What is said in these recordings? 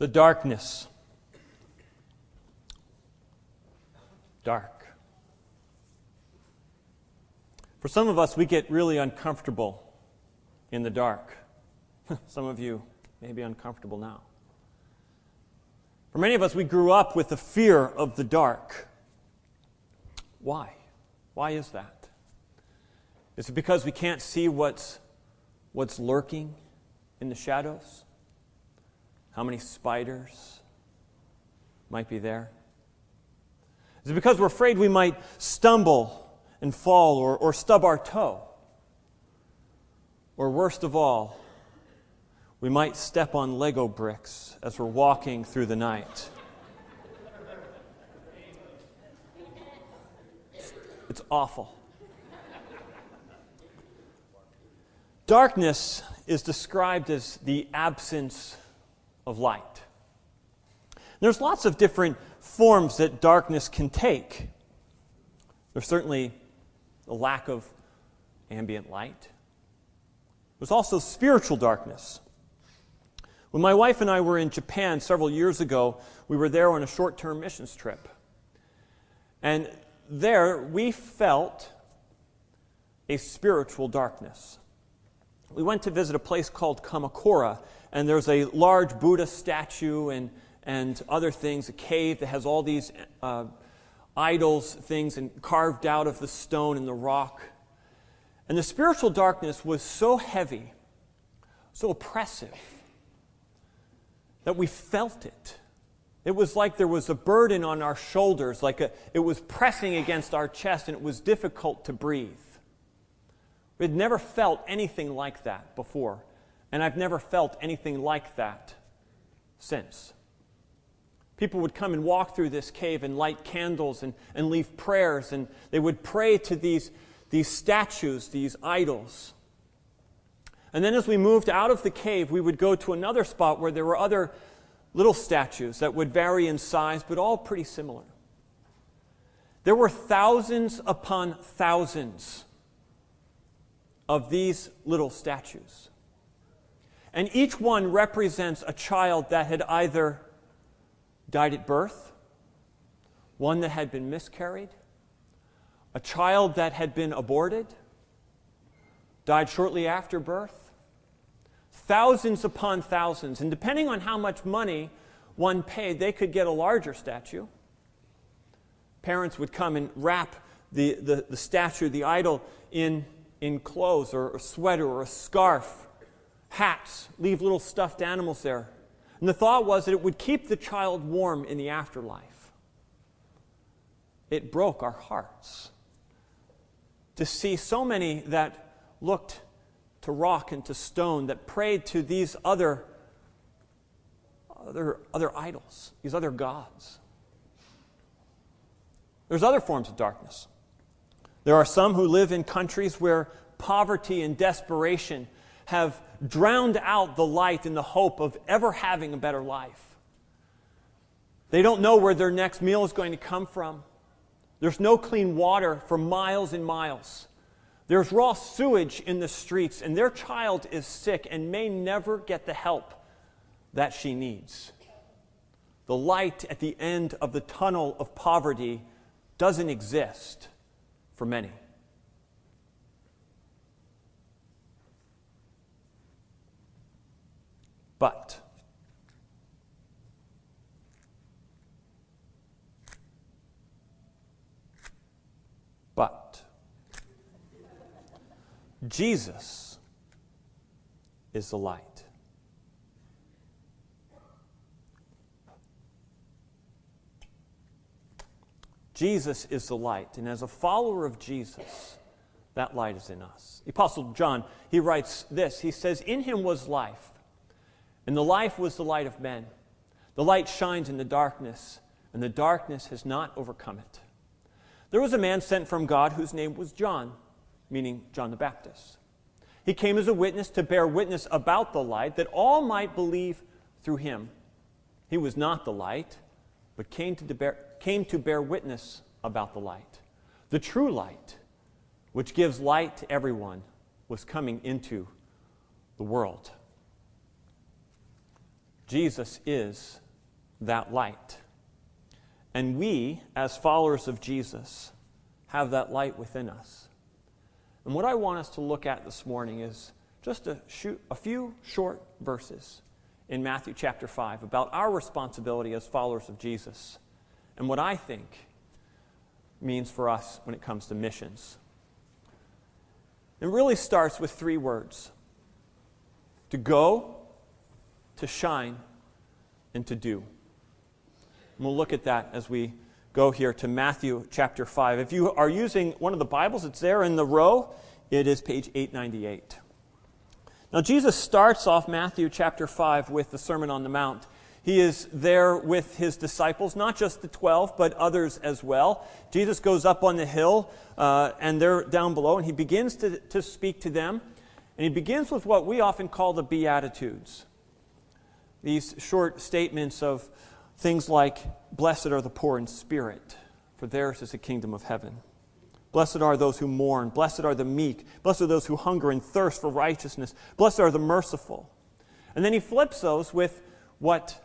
The darkness. Dark. For some of us, we get really uncomfortable in the dark. some of you may be uncomfortable now. For many of us, we grew up with the fear of the dark. Why? Why is that? Is it because we can't see what's, what's lurking in the shadows? How many spiders might be there? Is it because we're afraid we might stumble and fall or, or stub our toe? Or worst of all, we might step on Lego bricks as we're walking through the night. It's awful. Darkness is described as the absence of light. There's lots of different forms that darkness can take. There's certainly a lack of ambient light. There's also spiritual darkness. When my wife and I were in Japan several years ago, we were there on a short term missions trip. And there we felt a spiritual darkness we went to visit a place called Kamakura, and there's a large Buddha statue and, and other things, a cave that has all these uh, idols, things, and carved out of the stone and the rock. And the spiritual darkness was so heavy, so oppressive, that we felt it. It was like there was a burden on our shoulders, like a, it was pressing against our chest, and it was difficult to breathe. We had never felt anything like that before, and I've never felt anything like that since. People would come and walk through this cave and light candles and, and leave prayers, and they would pray to these, these statues, these idols. And then as we moved out of the cave, we would go to another spot where there were other little statues that would vary in size, but all pretty similar. There were thousands upon thousands of these little statues. And each one represents a child that had either died at birth, one that had been miscarried, a child that had been aborted, died shortly after birth, thousands upon thousands. And depending on how much money one paid, they could get a larger statue. Parents would come and wrap the, the, the statue, the idol, in in clothes or a sweater or a scarf, hats, leave little stuffed animals there. And the thought was that it would keep the child warm in the afterlife. It broke our hearts to see so many that looked to rock and to stone, that prayed to these other, other, other idols, these other gods. There's other forms of darkness. There are some who live in countries where poverty and desperation have drowned out the light and the hope of ever having a better life. They don't know where their next meal is going to come from. There's no clean water for miles and miles. There's raw sewage in the streets, and their child is sick and may never get the help that she needs. The light at the end of the tunnel of poverty doesn't exist for many. But but Jesus is the light. Jesus is the light. And as a follower of Jesus, that light is in us. The Apostle John, he writes this He says, In him was life, and the life was the light of men. The light shines in the darkness, and the darkness has not overcome it. There was a man sent from God whose name was John, meaning John the Baptist. He came as a witness to bear witness about the light, that all might believe through him. He was not the light, but came to bear, came to bear witness about the light. The true light, which gives light to everyone, was coming into the world. Jesus is that light. And we, as followers of Jesus, have that light within us. And what I want us to look at this morning is just a, a few short verses in Matthew chapter 5 about our responsibility as followers of Jesus and what I think means for us when it comes to missions. It really starts with three words to go, to shine, and to do. And we'll look at that as we go here to Matthew chapter 5. If you are using one of the Bibles, it's there in the row. It is page 898. Now, Jesus starts off Matthew chapter 5 with the Sermon on the Mount. He is there with his disciples, not just the 12, but others as well. Jesus goes up on the hill, uh, and they're down below, and he begins to, to speak to them. And he begins with what we often call the Beatitudes these short statements of things like, Blessed are the poor in spirit, for theirs is the kingdom of heaven. Blessed are those who mourn. Blessed are the meek. Blessed are those who hunger and thirst for righteousness. Blessed are the merciful. And then he flips those with what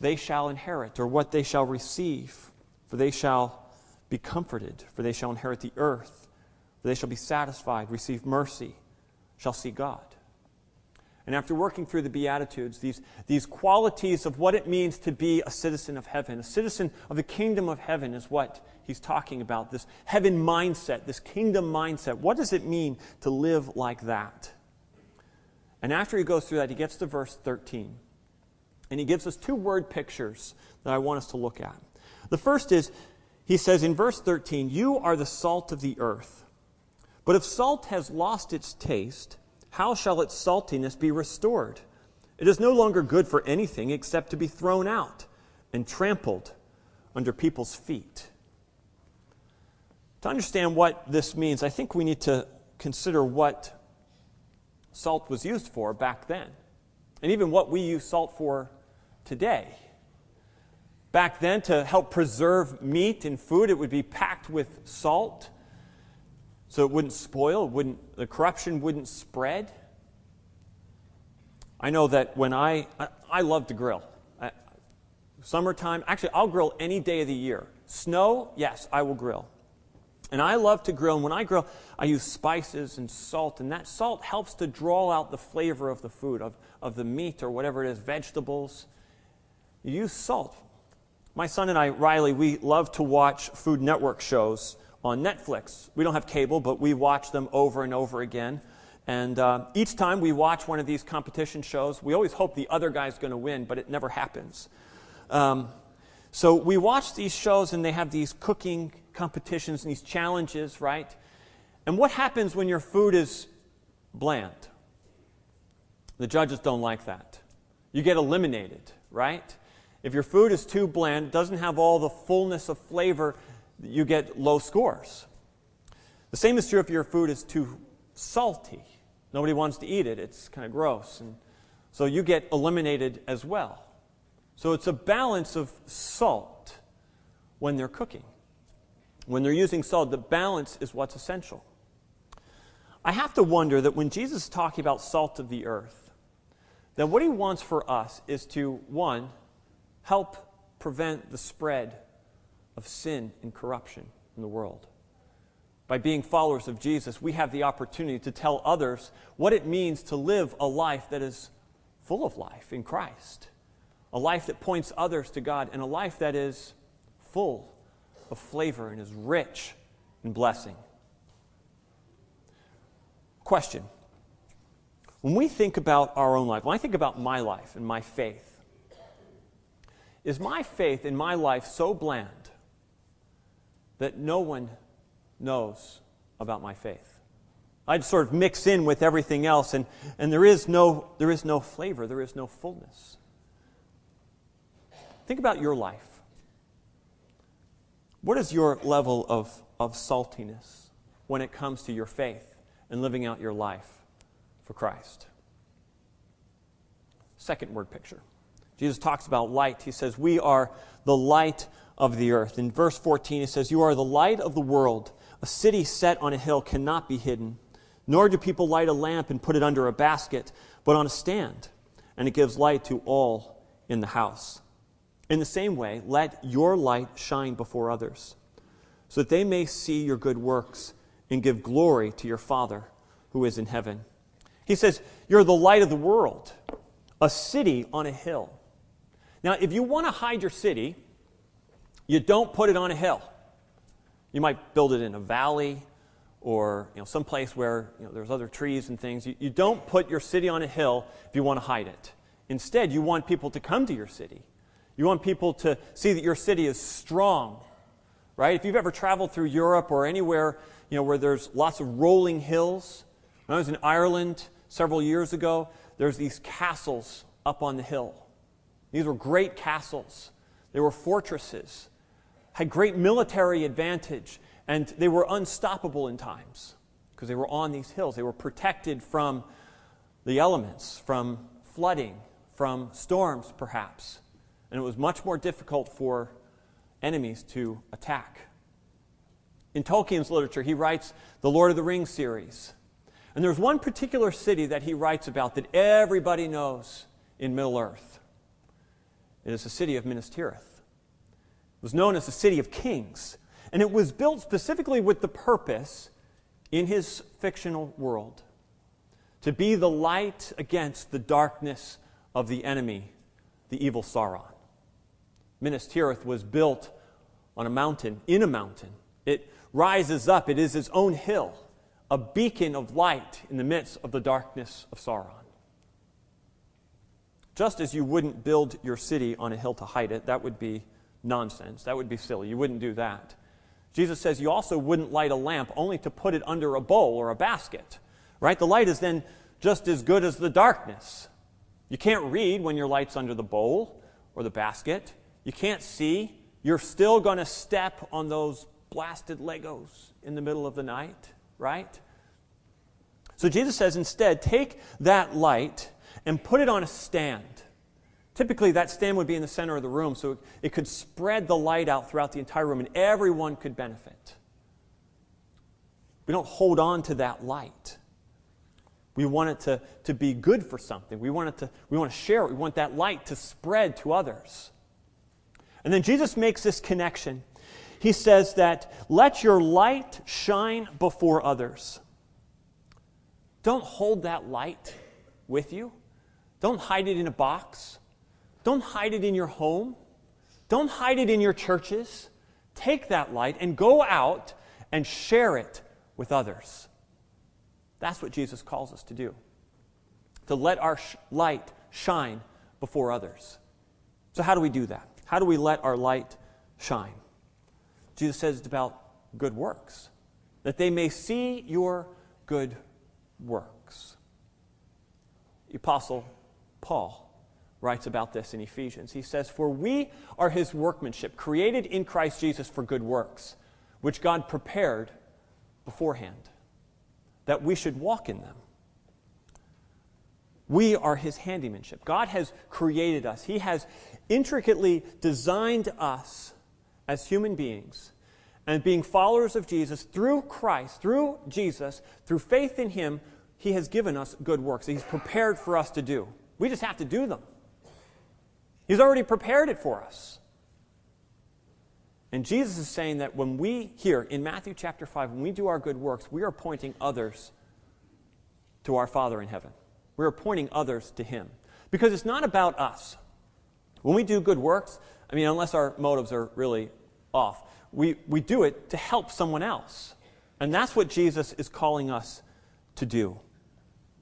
they shall inherit or what they shall receive. For they shall be comforted, for they shall inherit the earth. For they shall be satisfied, receive mercy, shall see God. And after working through the Beatitudes, these, these qualities of what it means to be a citizen of heaven, a citizen of the kingdom of heaven is what he's talking about. This heaven mindset, this kingdom mindset. What does it mean to live like that? And after he goes through that, he gets to verse 13. And he gives us two word pictures that I want us to look at. The first is, he says in verse 13, You are the salt of the earth. But if salt has lost its taste, how shall its saltiness be restored? It is no longer good for anything except to be thrown out and trampled under people's feet. To understand what this means, I think we need to consider what salt was used for back then, and even what we use salt for today. Back then, to help preserve meat and food, it would be packed with salt so it wouldn't spoil, wouldn't, the corruption wouldn't spread. I know that when I, I, I love to grill. I, summertime, actually, I'll grill any day of the year. Snow, yes, I will grill. And I love to grill. And when I grill, I use spices and salt. And that salt helps to draw out the flavor of the food, of, of the meat or whatever it is, vegetables. You use salt. My son and I, Riley, we love to watch Food Network shows on Netflix. We don't have cable, but we watch them over and over again. And uh, each time we watch one of these competition shows, we always hope the other guy's going to win, but it never happens. Um, so we watch these shows, and they have these cooking competitions and these challenges, right? And what happens when your food is bland? The judges don't like that. You get eliminated, right? If your food is too bland, doesn't have all the fullness of flavor, you get low scores. The same is true if your food is too salty. Nobody wants to eat it, it's kind of gross. And so you get eliminated as well. So it's a balance of salt when they're cooking. When they're using salt, the balance is what's essential. I have to wonder that when Jesus is talking about salt of the earth, that what he wants for us is to, one, help prevent the spread of sin and corruption in the world. By being followers of Jesus, we have the opportunity to tell others what it means to live a life that is full of life in Christ, a life that points others to God, and a life that is full of flavor and is rich in blessing. Question When we think about our own life, when I think about my life and my faith, is my faith in my life so bland that no one knows about my faith. I'd sort of mix in with everything else, and, and there, is no, there is no flavor, there is no fullness. Think about your life. What is your level of, of saltiness when it comes to your faith and living out your life for Christ? Second word picture. Jesus talks about light. He says, We are the light of the earth. In verse 14, it says, You are the light of the world. A city set on a hill cannot be hidden, nor do people light a lamp and put it under a basket, but on a stand, and it gives light to all in the house. In the same way, let your light shine before others, so that they may see your good works and give glory to your Father who is in heaven. He says, You're the light of the world, a city on a hill. Now, if you want to hide your city, you don't put it on a hill. You might build it in a valley or you know, someplace where you know, there's other trees and things. You, you don't put your city on a hill if you want to hide it. Instead, you want people to come to your city. You want people to see that your city is strong, right? If you've ever traveled through Europe or anywhere you know, where there's lots of rolling hills, when I was in Ireland several years ago, there's these castles up on the hill. These were great castles. They were fortresses, had great military advantage, and they were unstoppable in times because they were on these hills. They were protected from the elements, from flooding, from storms, perhaps. And it was much more difficult for enemies to attack. In Tolkien's literature, he writes the Lord of the Rings series. And there's one particular city that he writes about that everybody knows in Middle Earth. It is the city of Minas Tirith. Was known as the city of kings. And it was built specifically with the purpose in his fictional world to be the light against the darkness of the enemy, the evil Sauron. Minas Tirith was built on a mountain, in a mountain. It rises up, it is its own hill, a beacon of light in the midst of the darkness of Sauron. Just as you wouldn't build your city on a hill to hide it, that would be nonsense. That would be silly. You wouldn't do that. Jesus says you also wouldn't light a lamp only to put it under a bowl or a basket, right? The light is then just as good as the darkness. You can't read when your light's under the bowl or the basket. You can't see. You're still going to step on those blasted Legos in the middle of the night, right? So Jesus says instead, take that light and put it on a stand. Typically, that stand would be in the center of the room so it could spread the light out throughout the entire room and everyone could benefit. We don't hold on to that light. We want it to, to be good for something. We want, it to, we want to share it. We want that light to spread to others. And then Jesus makes this connection. He says that, let your light shine before others. Don't hold that light with you, don't hide it in a box. Don't hide it in your home. Don't hide it in your churches. Take that light and go out and share it with others. That's what Jesus calls us to do. To let our sh- light shine before others. So, how do we do that? How do we let our light shine? Jesus says it's about good works, that they may see your good works. The Apostle Paul writes about this in Ephesians. He says, For we are his workmanship, created in Christ Jesus for good works, which God prepared beforehand, that we should walk in them. We are his handymanship. God has created us, he has intricately designed us as human beings. And being followers of Jesus through Christ, through Jesus, through faith in him, he has given us good works. He's prepared for us to do. We just have to do them. He's already prepared it for us. And Jesus is saying that when we, here in Matthew chapter 5, when we do our good works, we are pointing others to our Father in heaven. We are pointing others to Him. Because it's not about us. When we do good works, I mean, unless our motives are really off, we, we do it to help someone else. And that's what Jesus is calling us to do.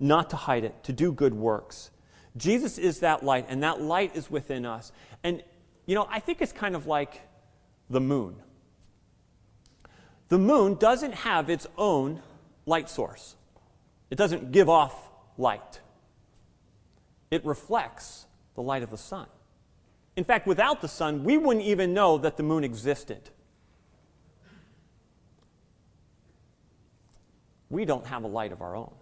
Not to hide it, to do good works. Jesus is that light, and that light is within us. And, you know, I think it's kind of like the moon. The moon doesn't have its own light source, it doesn't give off light, it reflects the light of the sun. In fact, without the sun, we wouldn't even know that the moon existed. We don't have a light of our own.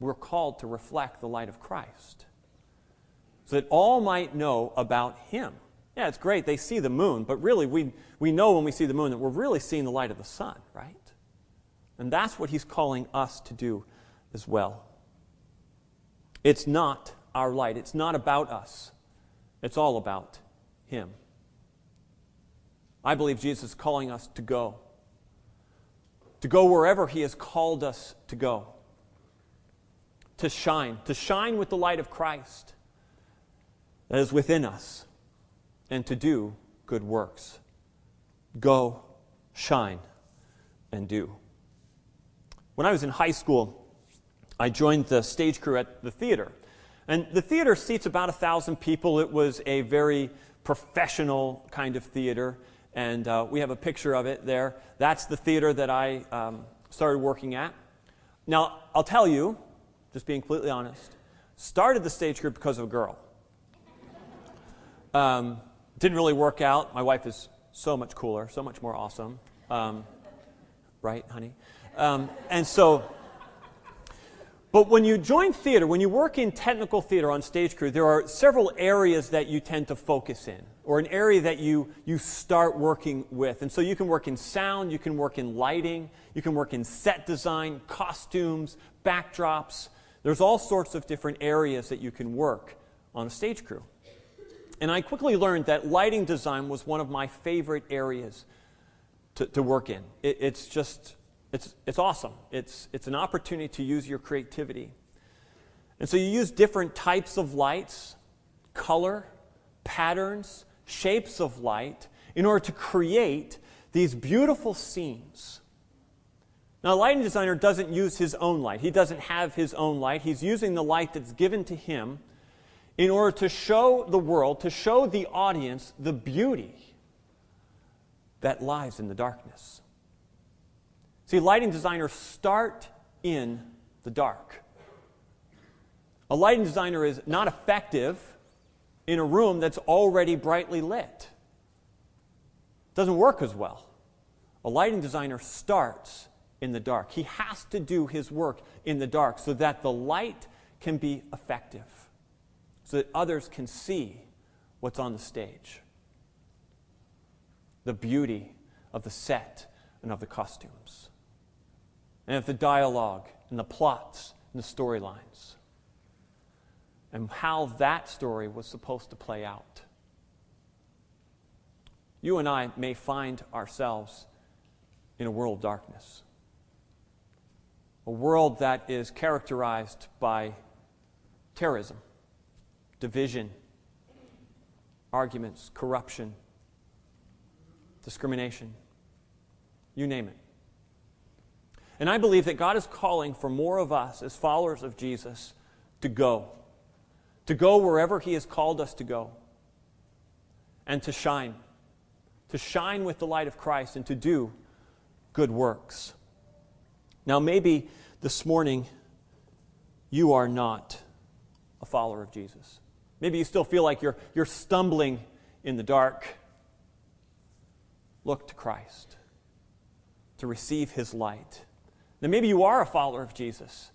We're called to reflect the light of Christ so that all might know about him. Yeah, it's great. They see the moon, but really, we, we know when we see the moon that we're really seeing the light of the sun, right? And that's what he's calling us to do as well. It's not our light, it's not about us. It's all about Him. I believe Jesus is calling us to go, to go wherever He has called us to go, to shine, to shine with the light of Christ that is within us, and to do good works. Go, shine, and do. When I was in high school, I joined the stage crew at the theater. And the theater seats about a thousand people. It was a very professional kind of theater, and uh, we have a picture of it there. That's the theater that I um, started working at. Now, I'll tell you, just being completely honest, started the stage crew because of a girl. Um, didn't really work out. My wife is so much cooler, so much more awesome. Um, right, honey? Um, and so but when you join theater, when you work in technical theater on stage crew, there are several areas that you tend to focus in, or an area that you, you start working with. And so you can work in sound, you can work in lighting, you can work in set design, costumes, backdrops. There's all sorts of different areas that you can work on a stage crew. And I quickly learned that lighting design was one of my favorite areas to, to work in. It, it's just it's, it's awesome. It's, it's an opportunity to use your creativity. And so you use different types of lights, color, patterns, shapes of light in order to create these beautiful scenes. Now, a lighting designer doesn't use his own light. He doesn't have his own light. He's using the light that's given to him in order to show the world, to show the audience the beauty that lies in the darkness. See, lighting designers start in the dark. A lighting designer is not effective in a room that's already brightly lit. It doesn't work as well. A lighting designer starts in the dark. He has to do his work in the dark so that the light can be effective, so that others can see what's on the stage. The beauty of the set and of the costumes and of the dialogue and the plots and the storylines and how that story was supposed to play out. You and I may find ourselves in a world of darkness, a world that is characterized by terrorism, division, arguments, corruption, discrimination, you name it. And I believe that God is calling for more of us as followers of Jesus to go, to go wherever He has called us to go, and to shine, to shine with the light of Christ and to do good works. Now, maybe this morning you are not a follower of Jesus. Maybe you still feel like you're, you're stumbling in the dark. Look to Christ to receive His light then maybe you are a follower of Jesus.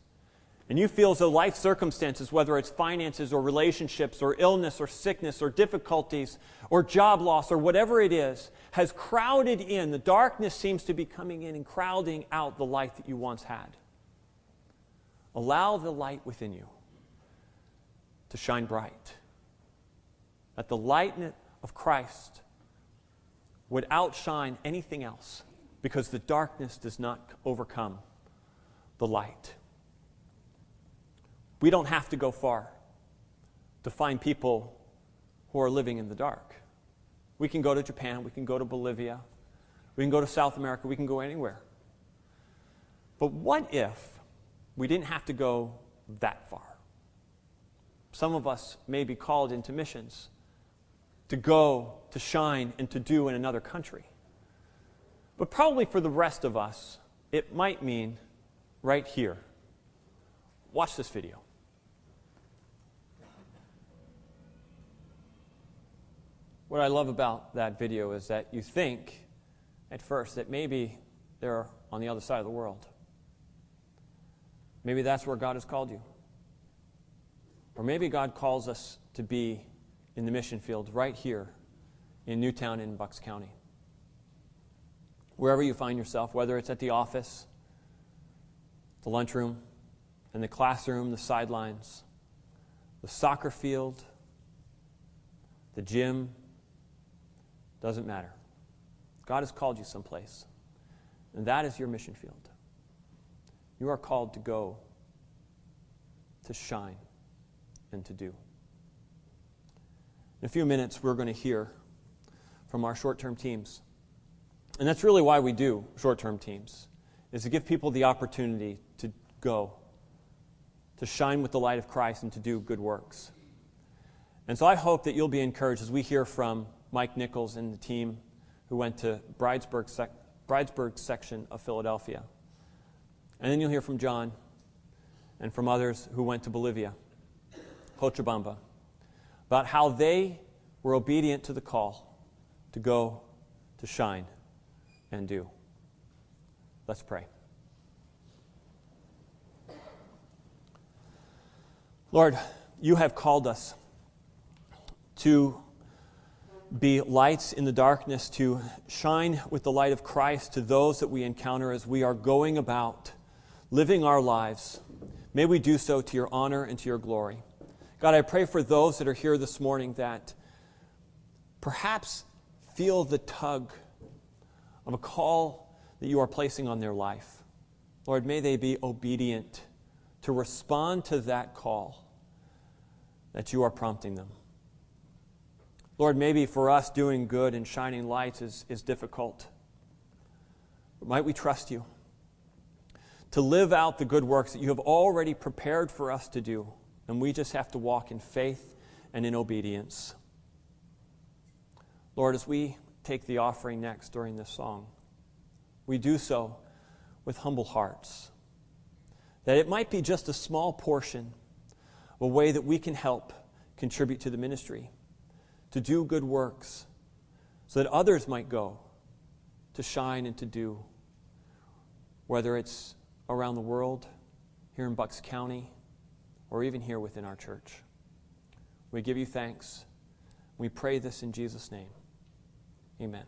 And you feel as though life circumstances, whether it's finances or relationships or illness or sickness or difficulties or job loss or whatever it is, has crowded in. The darkness seems to be coming in and crowding out the light that you once had. Allow the light within you to shine bright. That the light of Christ would outshine anything else because the darkness does not overcome the light. We don't have to go far to find people who are living in the dark. We can go to Japan, we can go to Bolivia, we can go to South America, we can go anywhere. But what if we didn't have to go that far? Some of us may be called into missions to go, to shine, and to do in another country. But probably for the rest of us, it might mean right here. Watch this video. What I love about that video is that you think at first that maybe they're on the other side of the world. Maybe that's where God has called you. Or maybe God calls us to be in the mission field right here in Newtown in Bucks County. Wherever you find yourself, whether it's at the office, the lunchroom, and the classroom, the sidelines, the soccer field, the gym, doesn't matter. God has called you someplace, and that is your mission field. You are called to go, to shine, and to do. In a few minutes, we're going to hear from our short term teams. And that's really why we do short term teams, is to give people the opportunity to go, to shine with the light of Christ, and to do good works. And so I hope that you'll be encouraged as we hear from Mike Nichols and the team who went to Bridesburg, sec- Bridesburg section of Philadelphia. And then you'll hear from John and from others who went to Bolivia, Cochabamba, about how they were obedient to the call to go to shine and do. Let's pray. Lord, you have called us to be lights in the darkness, to shine with the light of Christ to those that we encounter as we are going about living our lives. May we do so to your honor and to your glory. God, I pray for those that are here this morning that perhaps feel the tug of a call that you are placing on their life. Lord, may they be obedient to respond to that call that you are prompting them. Lord, maybe for us doing good and shining lights is, is difficult. But might we trust you to live out the good works that you have already prepared for us to do, and we just have to walk in faith and in obedience. Lord, as we take the offering next during this song, we do so with humble hearts. That it might be just a small portion of a way that we can help contribute to the ministry, to do good works, so that others might go to shine and to do, whether it's around the world, here in Bucks County, or even here within our church. We give you thanks. We pray this in Jesus' name. Amen.